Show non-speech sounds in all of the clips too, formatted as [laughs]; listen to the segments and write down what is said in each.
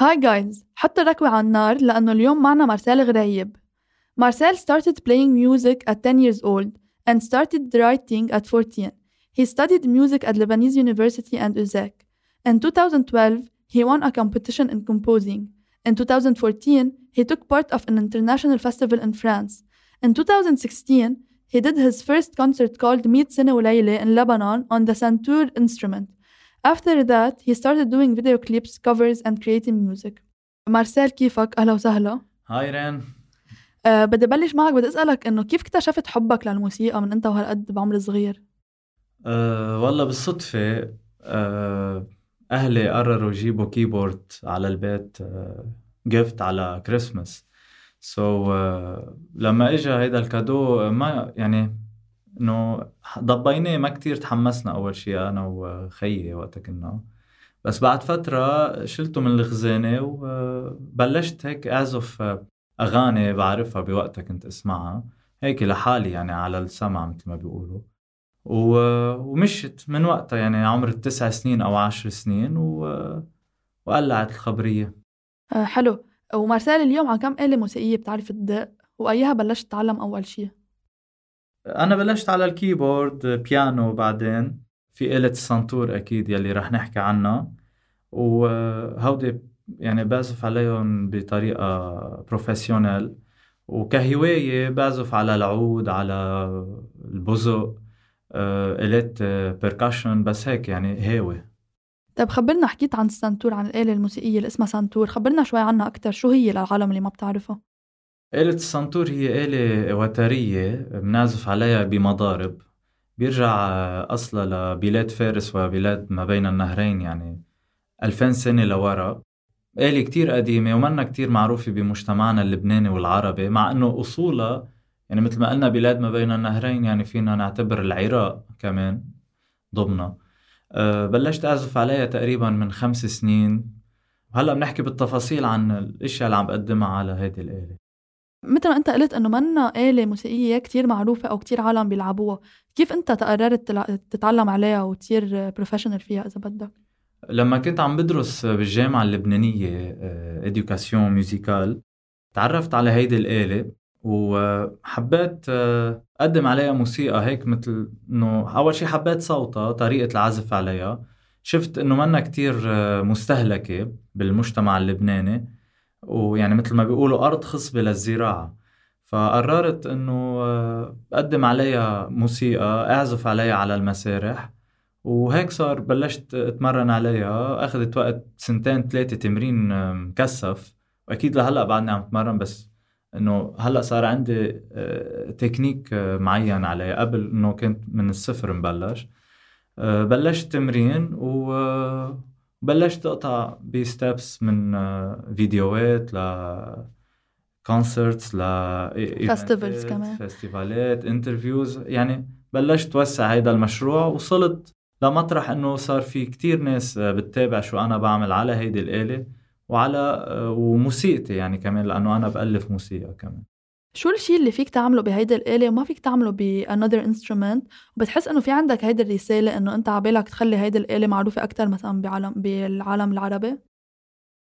هاي جايز حطوا ركوة على النار لأنه اليوم معنا مارسيل غرايب مارسيل started playing music at 10 years old and started writing at 14. He studied music at Lebanese University and UZEK. In 2012, he won a competition in composing. In 2014, he took part of an international festival in France. In 2016, he did his first concert called Meet Sene in Lebanon on the santur instrument. After that, he started doing video clips, covers, and creating music. مارسيل كيفك؟ أهلا وسهلا. Hi رين. أه بدي بلش معك بدي أسألك إنه كيف اكتشفت حبك للموسيقى من أنت وهالقد بعمر صغير؟ أه والله بالصدفة أه أهلي قرروا يجيبوا keyboard على البيت أه gift على Christmas so so, uh, لما اجى هيدا ال cadeau ما يعني إنه ضبيناه ما كتير تحمسنا أول شيء أنا وخيي وقتها كنا بس بعد فترة شلته من الخزانة وبلشت هيك اعزف أغاني بعرفها بوقتها كنت اسمعها. هيك لحالي يعني على السمع مثل ما بيقولوا. ومشت من وقتها يعني عمر التسع سنين أو عشر سنين و... وقلعت الخبرية. آه حلو. ومارسيل اليوم على كم آلة موسيقية بتعرف تدق؟ وأيها بلشت تتعلم أول شيء؟ أنا بلشت على ال keyboard بيانو بعدين في آلة السنتور أكيد يلي رح نحكي عنها وهودي يعني بعزف عليهم بطريقة professionnelle وكهواية بعزف على العود على البزق آه، آلات percussion بس هيك يعني هاوي. طيب خبرنا حكيت عن السنتور عن الآلة الموسيقية اللي اسمها سنتور خبرنا شوي عنها أكتر شو هي للعالم اللي ما بتعرفها؟ آلة السنتور هي آلة وترية بنعزف عليها بمضارب بيرجع أصلها لبلاد فارس وبلاد ما بين النهرين يعني ألفين سنة لورا. آلة كتير قديمة ومنا كتير معروفة بمجتمعنا اللبناني والعربي مع أنه أصولها يعني مثل ما قلنا بلاد ما بين النهرين يعني فينا نعتبر العراق كمان ضمنها. أه بلشت أعزف عليها تقريبا من خمس سنين. هلأ بنحكي بالتفاصيل عن الأشياء اللي عم بقدمها على هيدي الآلة. مثل ما انت قلت انه منا آلة موسيقية كتير معروفة أو كتير عالم بيلعبوها. كيف انت تقررت تتعلم عليها وتصير professional فيها إذا بدك؟ لما كنت عم بدرس بالجامعة اللبنانية éducation musicale تعرفت على هيدي الآلة وحبيت آه، أقدم عليها موسيقى هيك مثل إنه أول شيء حبيت صوتها طريقة العزف عليها. شفت إنه منا كتير آه، مستهلكة بالمجتمع اللبناني. ويعني مثل ما بيقولوا ارض خصبه للزراعه فقررت إنه آه، أقدم عليها موسيقى أعزف عليها على المسارح. وهيك صار بلشت أتمرن عليها. أخذت وقت سنتين ثلاثة تمرين مكثف. وأكيد لهلأ بعدني عم أتمرن بس إنه هلأ صار عندي آه، تكنيك آه، معين عليه قبل إنه كنت من الصفر مبلش. آه، بلشت تمرين وبلشت اقطع ب steps من فيديوهات ل concerts ل festivals كمان. festival ات interviews يعني بلشت توسع هيدا المشروع. وصلت لمطرح إنه صار في كتير ناس بتتابع شو أنا بعمل على هيدي الآلة وعلى آه، وموسيقتي يعني كمان لأنه أنا بألف موسيقى كمان. شو الشيء اللي فيك تعمله بهيدي الآلة وما فيك تعمله ب another instrument وبتحس إنه في عندك هيدي الرسالة إنه أنت عبالك تخلي هيدي الآلة معروفة أكثر مثلا بعالم بالعالم العربي؟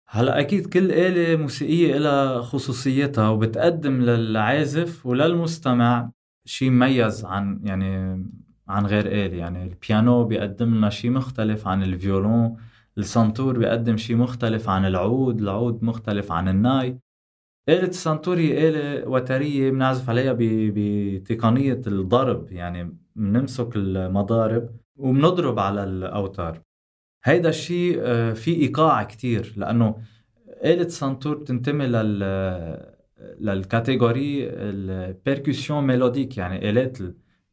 هلأ أكيد كل آلة موسيقية لها خصوصيتها وبتقدم للعازف وللمستمع شيء مميز عن يعني عن غير آلة. يعني البيانو بيقدم لنا شيء مختلف عن ال violon السنتور بيقدم شيء مختلف عن العود العود مختلف عن الناي. آلة السنتور هي آلة وترية بنعزف عليها بتقنية الضرب يعني بنمسك المضارب وبنضرب على الأوتار. هيدا الشيء آه، في إيقاع كتير لأنه آلة السنتور بتنتمي لل لل catégorie ال percussion mélodique يعني آلات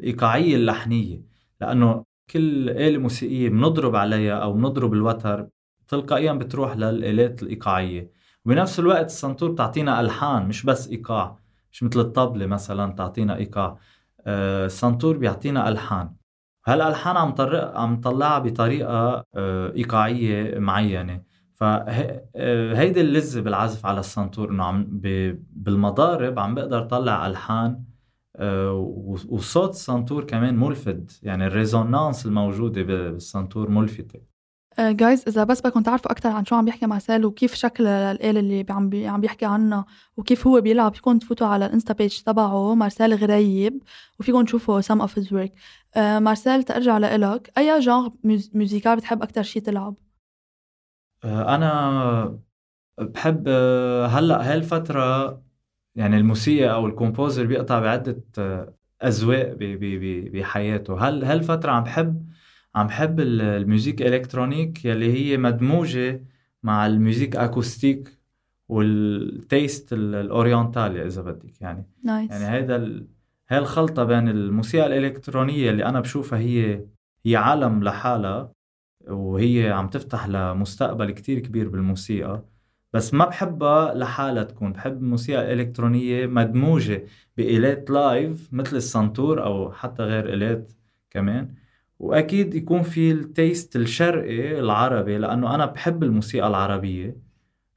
الإيقاعية اللحنية. لأنه كل آلة موسيقية بنضرب عليها أو بنضرب الوتر تلقائيا بتروح للآلات الإيقاعية. وبنفس الوقت السنتور بتعطينا ألحان مش بس إيقاع. مش مثل الطبلة مثلا تعطينا إيقاع. آه، السنتور بيعطينا ألحان. هالألحان عم طرق عم طلعها بطريقة آه، إيقاعية معينة. فهيدي آه، اللذة بالعزف على السنتور إنه عم بالمضارب عم بقدر طلع ألحان آه، وصوت السنتور كمان ملفت. يعني ال résonance الموجودة بالسنتور ملفتة. guys uh, إذا بس بدكم تعرفوا أكثر عن شو عم بيحكي مارسيل وكيف شكل الآلة اللي عم بي عم بيحكي عنها وكيف هو بيلعب فيكم تفوتوا على ال Insta page تبعه مارسيل غريّب وفيكم تشوفوا some of his work مارسيل ترجع لإلك أي genre musical بتحب أكثر شيء تلعب؟ آه، أنا بحب آه، هلأ هالفترة يعني الموسيقى أو ال composer بيقطع بعدة آه، أذواق بحياته. هل هالفترة عم بحب عم بحب ال musique électronique يلي هي مدموجة مع ال musique acoustique وال taste ال oriental إذا بدك يعني. nice. يعني هيدا ال... هاي الخلطه بين الموسيقى الإلكترونية اللي أنا بشوفها هي هي عالم لحالها وهي عم تفتح لمستقبل كتير كبير بالموسيقى بس ما بحبها لحالها تكون. بحب الموسيقى الإلكترونية مدموجة بآلات live مثل السنتور أو حتى غير آلات كمان. وأكيد يكون في ال taste الشرقي العربي لأنه أنا بحب الموسيقى العربية.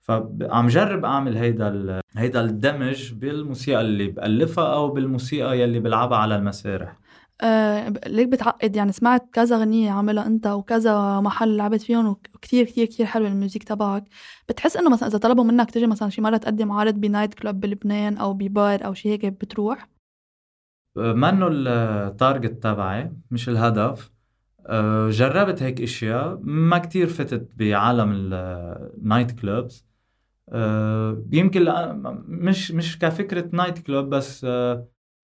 فعم جرب أعمل هيدا هيدا الدمج بالموسيقى اللي بألفها أو بالموسيقى يلي بلعبها على المسارح. آه ليك بتعقد يعني سمعت كذا غنية عاملها أنت وكذا محل لعبت فيهم وكتير كتير كتير حلو ال music تبعك. بتحس إنه مثلا إذا طلبوا منك تجي مثلا شي مرة تقدم عرض ب nightclub بلبنان أو ببار أو شي هيك بتروح؟ آه، منه ال target تبعي؟ مش الهدف. آه، جربت هيك إشياء. ما كتير فتت بعالم ال nightclubs آه، يمكن مش مش كفكرة nightclub بس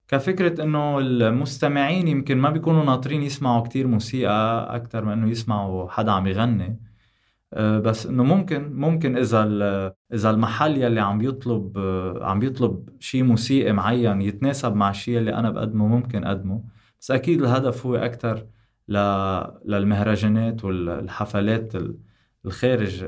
كفكرة إنه المستمعين يمكن ما بيكونوا ناطرين يسمعوا كتير موسيقى أكثر من إنه يسمعوا حدا عم يغني. أه، بس إنه ممكن ممكن إذا إذا المحل يلي عم يطلب عم يطلب شيء موسيقي معين يتناسب مع الشيء اللي أنا بقدمه ممكن أقدمه. بس أكيد الهدف هو أكثر للمهرجانات والحفلات الخارج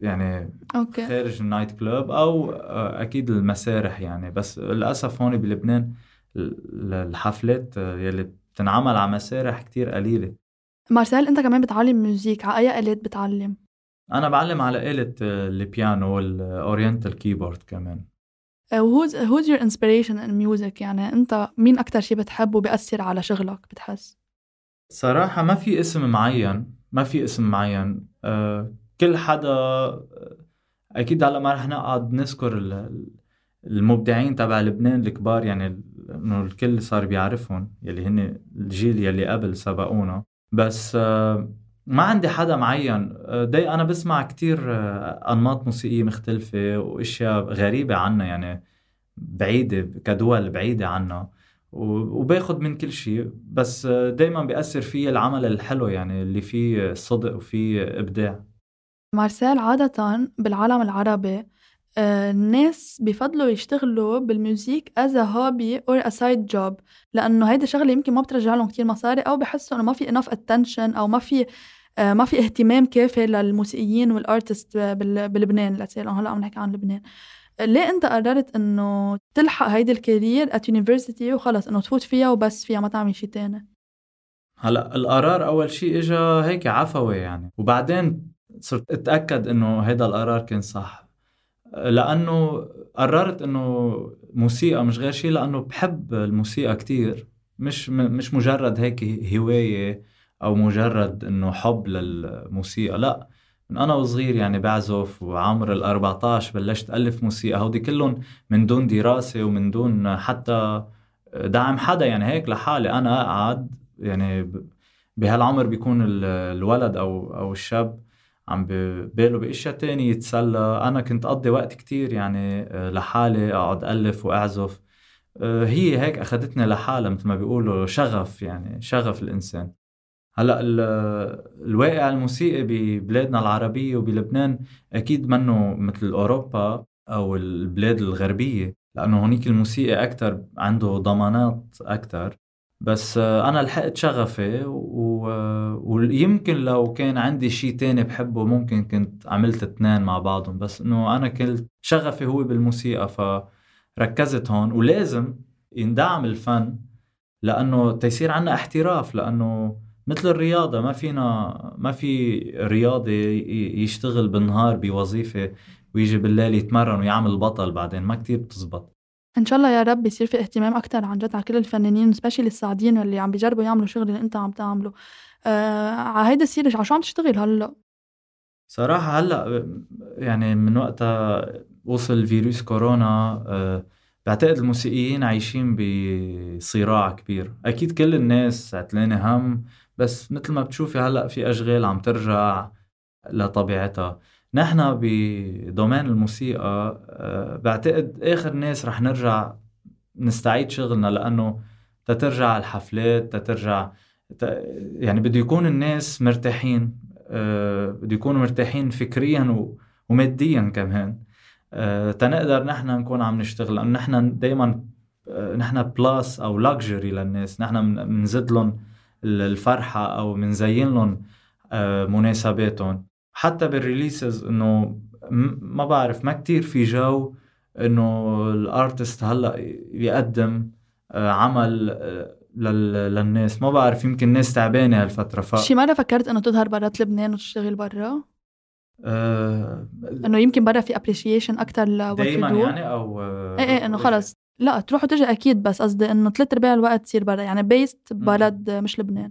يعني okay. خارج ال nightclub أو أكيد المسارح يعني. بس للأسف هون بلبنان الحفلات يلي بتنعمل على مسارح كتير قليلة. مارسيل انت كمان بتعلم music على أي آلات بتعلم؟ أنا بعلم على آلة البيانو وال oriental keyboard كمان. و who's who's your inspiration in music يعني أنت مين أكثر شيء بتحبه بيأثر على شغلك؟ بتحس؟ صراحة ما في اسم معين ما في اسم معين. أه كل حدا أكيد هلا ما رح نقعد نذكر المبدعين تبع لبنان الكبار يعني إنه الكل صار بيعرفهم يلي هن الجيل يلي قبل سبقونا. بس آه، ما عندي حدا معين. آه، داي أنا بسمع كتير آه، أنماط موسيقية مختلفة وأشياء غريبة عنا يعني بعيدة كدول بعيدة عنا وباخد من كل شيء بس دايما بيأثر فيه العمل الحلو يعني اللي فيه صدق وفيه إبداع. مارسيل عادة بالعالم العربي الناس بفضلوا يشتغلوا بالميوزيك a hobby or a side job لأنه هيدي شغلة يمكن ما بترجع لهم كتير مصاري أو بحسوا إنه ما في enough attention أو ما في آه، ما في اهتمام كافي للموسيقيين وال artists بلبنان let's say هلأ عم نحكي عن لبنان. ليه أنت قررت إنه تلحق هيدي ال career at university وخلص إنه تفوت فيها وبس فيها ما تعمل شيء تاني؟ هلأ القرار أول شيء اجى هيك عفوي يعني. وبعدين صرت أتأكد إنه هيدا القرار كان صح. لأنه قررت إنه موسيقى مش غير شيء لأنه بحب الموسيقى كتير. مش مش مجرد هيك هواية أو مجرد إنه حب للموسيقى لأ. من أنا وصغير يعني بعزف وعمر ال 14 بلشت ألف موسيقى. هودي كلهم من دون دراسة ومن دون حتى دعم حدا يعني هيك لحالي. أنا اقعد يعني بهالعمر بيكون الولد أو أو الشاب عم بباله باشياء تانية يتسلى. أنا كنت أقضي وقت كتير يعني آه، لحالي أقعد ألف وأعزف. آه، هي هيك أخذتني لحالها مثل ما بيقولوا شغف يعني شغف الإنسان. هلأ الواقع الموسيقي ببلادنا العربية وبلبنان أكيد منه مثل أوروبا أو البلاد الغربية لأنه هونيك الموسيقى أكثر عنده ضمانات أكثر بس آه، أنا لحقت شغفي و... ويمكن لو كان عندي شيء تاني بحبه ممكن كنت عملت اثنين مع بعضهم بس إنه أنا كنت شغفي هو بالموسيقى فركزت هون. ولازم يندعم الفن لأنه تيصير عنا احتراف لأنه مثل الرياضة ما فينا ما في رياضي يشتغل بالنهار بوظيفة ويجي بالليل يتمرن ويعمل بطل بعدين ما كتير بتزبط. إن شاء الله يا رب يصير في اهتمام أكثر عن جد على كل الفنانين سبيشلي الصاعدين اللي عم بيجربوا يعملوا شغل اللي أنت عم تعمله. آه على هيدا السيرة على شو عم تشتغل هلأ؟ صراحة هلأ يعني من وقتها وصل فيروس كورونا آه بعتقد الموسيقيين عايشين بصراع كبير. أكيد كل الناس عتلانة هم بس مثل ما بتشوفي هلأ في أشغال عم ترجع لطبيعتها. نحن بدومين الموسيقى آه، بعتقد آخر ناس رح نرجع نستعيد شغلنا لأنه تترجع الحفلات تترجع يعني بده يكون الناس مرتاحين آه، بده يكونوا مرتاحين فكريا وماديا كمان. آه، تنقدر نحن نكون عم نشتغل لأنه نحن دائما نحن plus أو luxury للناس. نحن بنزيد لهم الفرحة أو بنزين لهم مناسباتهم. حتى بال releases إنه ما بعرف ما كتير في جو إنه ال artist هلأ يقدم آه، عمل آه، للناس. ما بعرف يمكن الناس تعبانة هالفترة ف شي مرة فكرت إنه تظهر برات لبنان وتشتغل برا؟ أه... إنه يمكن برا في appreciation أكثر لوقت دائما يعني أو إيه إيه إنه خلص. لا تروح وتجي أكيد بس قصدي إنه ثلاث ارباع الوقت تصير برا يعني based بلد مش لبنان.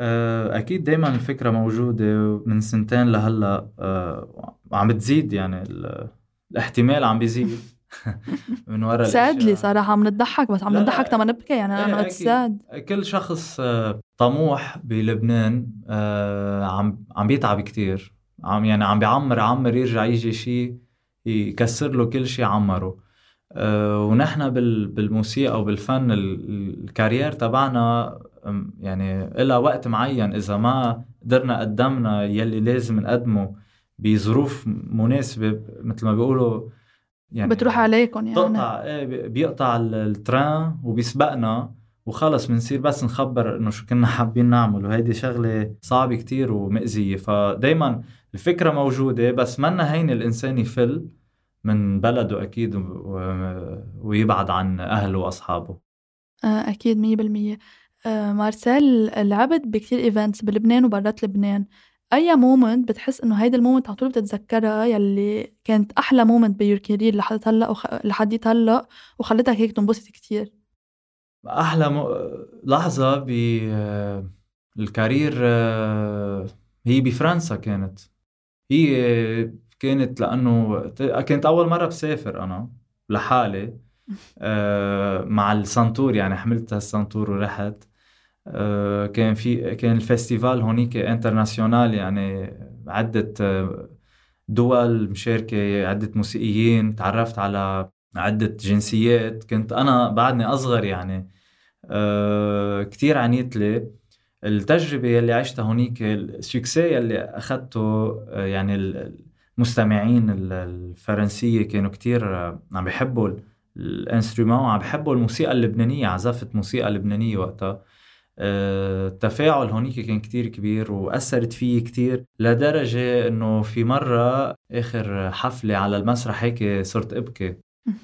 أكيد دائما الفكرة موجودة من سنتين لهلأ آه، عم بتزيد يعني الاحتمال عم بيزيد [laughs] من وراء سادلي صراحة عم نضحك بس عم نضحك تما نبكي يعني أنا ساد. كل شخص آه، طموح بلبنان عم عم بيتعب كتير. عم يعني عم بيعمر عمر يرجع يجي شيء يكسر له كل شيء عمره. ونحن بالموسيقى وبالفن الكارير تبعنا يعني إلى وقت معين إذا ما قدرنا قدمنا يلي لازم نقدمه بظروف مناسبة مثل ما بيقولوا يعني بتروح عليكم يعني. بيقطع آه بيقطع التران وبيسبقنا وخلص بنصير بس نخبر إنه شو كنا حابين نعمل. وهيدي شغلة صعبة كتير ومؤذية. فدايما الفكرة موجودة بس منا هين الإنسان يفل من بلده أكيد ويبعد عن أهله وأصحابه. آه، أكيد مية بالمية. آه، مارسيل لعبت بكتير events بلبنان وبرات لبنان. أي moment بتحس إنه هيدي الـ moment على طول بتتذكرها يلي كانت أحلى moment بيور career لحد هلأ وخ... لحديت هلأ وخلتك هيك تنبسط كتير. أحلى م... لحظة بال career آه، هي بفرنسا كانت. هي كانت لأنه كانت أول مرة بسافر أنا لحالي [laughs] آه، مع السنتور يعني حملت السنتور ورحت. آه، كان في كان ال festival هونيك international يعني عدة آه، دول مشاركة عدة موسيقيين تعرفت على عدة جنسيات. كنت أنا بعدني أصغر يعني. أه كتير عنيت لي التجربة يلي عشتها هونيك الـ succès يلي أخذته يعني المستمعين الفرنسية كانوا كتير عم بيحبوا ال instrument وعم بحبوا الموسيقى اللبنانية عزفت موسيقى لبنانية وقتها. التفاعل هونيك كان كتير كبير وأثرت فيي كتير لدرجة إنه في مرة آخر حفلة على المسرح هيك صرت أبكي.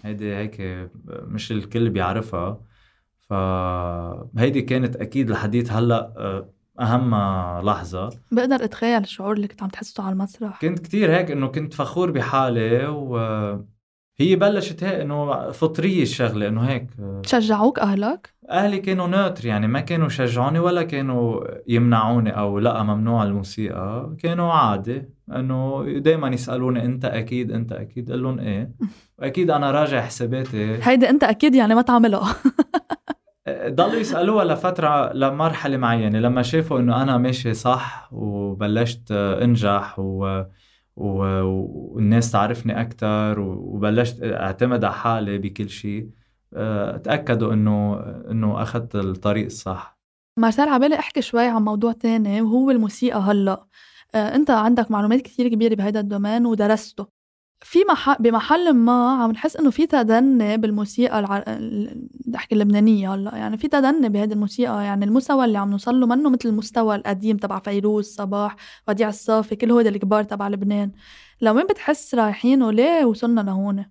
هيدي هيك مش الكل بيعرفها. فهيدي كانت أكيد لحديت هلأ أهم لحظة. بقدر أتخيل الشعور اللي كنت عم تحسه على المسرح. كنت كتير هيك إنه كنت فخور بحالي و هي بلشت هيك إنه فطرية الشغلة إنه هيك شجعوك أهلك؟ أهلي كانوا نوتر يعني ما كانوا يشجعوني ولا كانوا يمنعوني أو لا ممنوع الموسيقى كانوا عادي. إنه دائما يسألوني أنت أكيد أنت أكيد قل لهم إيه. [laughs] واكيد أنا راجع حساباتي. هيدي أنت أكيد يعني ما تعملها. [laughs] ضلوا يسألوها لفترة لمرحلة معينة لما شافوا إنه أنا ماشي صح وبلشت أنجح و والناس تعرفني أكثر وبلشت أعتمد على حالي بكل شيء. آه، تأكدوا إنه إنه أخذت الطريق الصح. مارسيل عبالي أحكي شوي عن موضوع تاني وهو الموسيقى هلأ. آه، أنت عندك معلومات كثير كبيرة بهذا الدومين ودرسته. في محل بمحل ما عم نحس إنه في تدني بالموسيقى الع... بدي أحكي اللبنانية هلأ يعني في تدني بهذه الموسيقى يعني المستوى اللي عم نوصل له منه مثل المستوى القديم تبع فيروز صباح وديع الصافي كل هول الكبار تبع لبنان. لوين بتحس رايحين وليه وصلنا لهون؟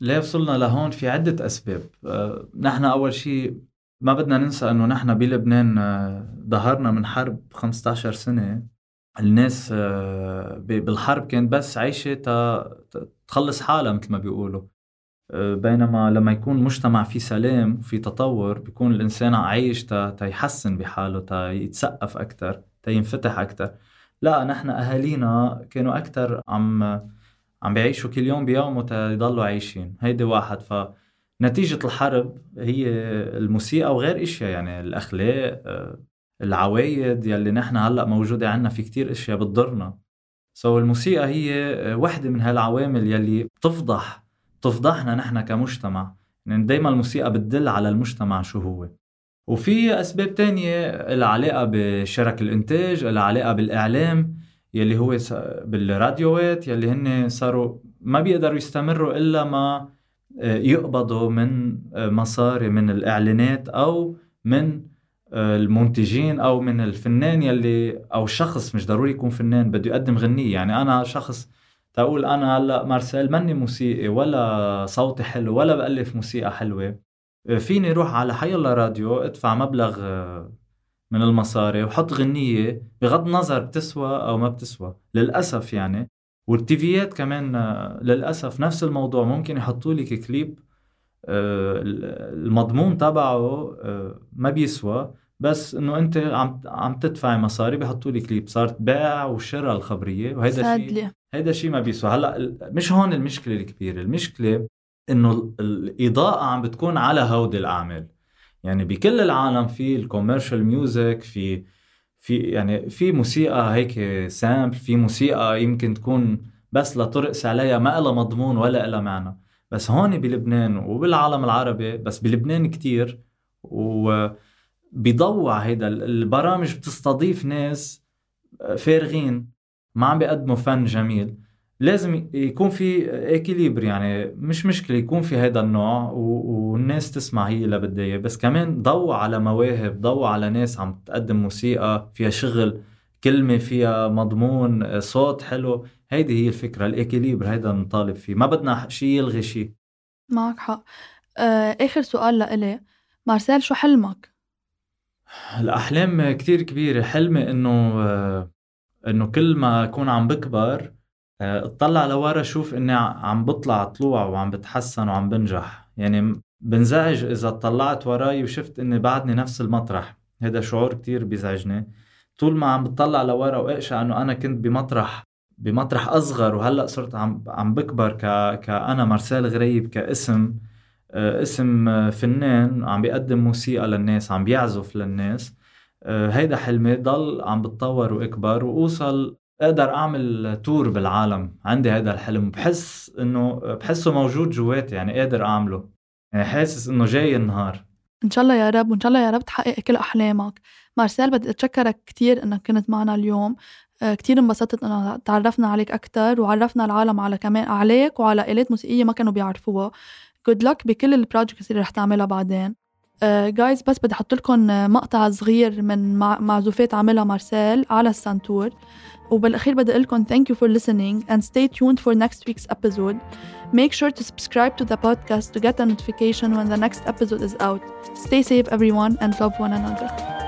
ليه وصلنا لهون؟ في عدة أسباب. أه نحن أول شيء ما بدنا ننسى أنه نحن بلبنان أه ظهرنا من حرب 15 سنة. الناس آه، بالحرب كانت بس عايشة تخلص حالها مثل ما بيقولوا. آه، بينما لما يكون مجتمع فيه سلام في تطور بيكون الإنسان عايش تيحسن بحاله تيتثقف أكثر تينفتح أكثر لا نحن أهالينا كانوا أكثر عم عم بيعيشوا كل يوم بيومه تيضلوا عايشين. هيدي واحد. فنتيجة الحرب هي الموسيقى وغير إشياء يعني الأخلاق آه، العوايد يلي نحن هلأ موجودة عنا في كتير أشياء بتضرنا. سو الموسيقى هي وحدة من هالعوامل يلي بتفضح بتفضحنا نحن كمجتمع. يعني دايما الموسيقى بتدل على المجتمع شو هو. وفي أسباب تانية لها علاقة بشرك الإنتاج لها علاقة بالإعلام يلي هو بالراديوات يلي هن صاروا ما بيقدروا يستمروا إلا ما آه، يقبضوا من آه، مصاري من الإعلانات أو من المنتجين أو من الفنان يلي أو شخص مش ضروري يكون فنان بده يقدم غنية. يعني أنا شخص تقول أنا هلأ مارسيل ماني موسيقي ولا صوتي حلو ولا بألف موسيقى حلوة. فيني روح على حي الله راديو ادفع مبلغ من المصاري وحط غنية بغض النظر بتسوى أو ما بتسوى. للأسف يعني والتيفيات كمان للأسف نفس الموضوع. ممكن يحطوا لك كليب آه، المضمون تبعه آه، ما بيسوى بس إنه أنت عم عم تدفعي مصاري بحطوا لي كليب. صارت بيع وشراء الخبرية وهيدا شيء هيدا شيء ما بيسوى. هلأ مش هون المشكلة الكبيرة. المشكلة إنه الإضاءة عم بتكون على هودي الأعمال. يعني بكل العالم في ال commercial music في في يعني في موسيقى هيك simple في موسيقى يمكن تكون بس لترقص عليها ما لها مضمون ولا لها معنى. بس هون بلبنان وبالعالم العربي بس بلبنان كتير وبيضوا هيدا، البرامج بتستضيف ناس فارغين ما عم بيقدموا فن جميل. لازم يكون في équilibre يعني مش مشكلة يكون في هذا النوع والناس تسمع هي اللي بدها إياه. بس كمان ضوء على مواهب ضوء على ناس عم تقدم موسيقى فيها شغل كلمة فيها مضمون صوت حلو. هيدي هي الفكرة الإكيليبر هيدا نطالب فيه. ما بدنا شيء يلغي شيء معك حق. آه، آخر سؤال لإلي. مارسيل شو حلمك؟ الأحلام كتير كبيرة. حلمي إنه آه، إنه كل ما أكون عم بكبر آه، أطلع لورا شوف إني عم بطلع طلوع وعم بتحسن وعم بنجح. يعني بنزعج إذا طلعت وراي وشفت إني بعدني نفس المطرح. هذا شعور كتير بيزعجني. طول ما عم بطلع لورا وأقشع إنه أنا كنت بمطرح بمطرح أصغر وهلأ صرت عم عم بكبر ك كأنا مارسيل غريب كاسم آه، اسم فنان عم بيقدم موسيقى للناس عم بيعزف للناس. آه، هيدا حلمي ضل عم بتطور وأكبر وأوصل أقدر أعمل تور بالعالم. عندي هذا الحلم بحس إنه بحسه موجود جواتي يعني قادر أعمله. يعني حاسس إنه جاي النهار. إن شاء الله يا رب وإن شاء الله يا رب تحقق كل أحلامك. مارسيل بدي أتشكرك كثير إنك كنت معنا اليوم. آه، كتير انبسطت انه تعرفنا عليك أكثر وعرفنا العالم على كمان عليك وعلى آلات موسيقية ما كانوا بيعرفوها. good luck بكل ال projects اللي رح تعملها بعدين. جايز uh, بس بدي أحط لكم مقطع صغير من معزوفات عملها مارسيل على السانتور. وبالأخير بدي أقول لكم thank you for listening and stay tuned for next week's episode. Make sure to subscribe to the podcast to get a notification when the next episode is out. Stay safe everyone and love one another.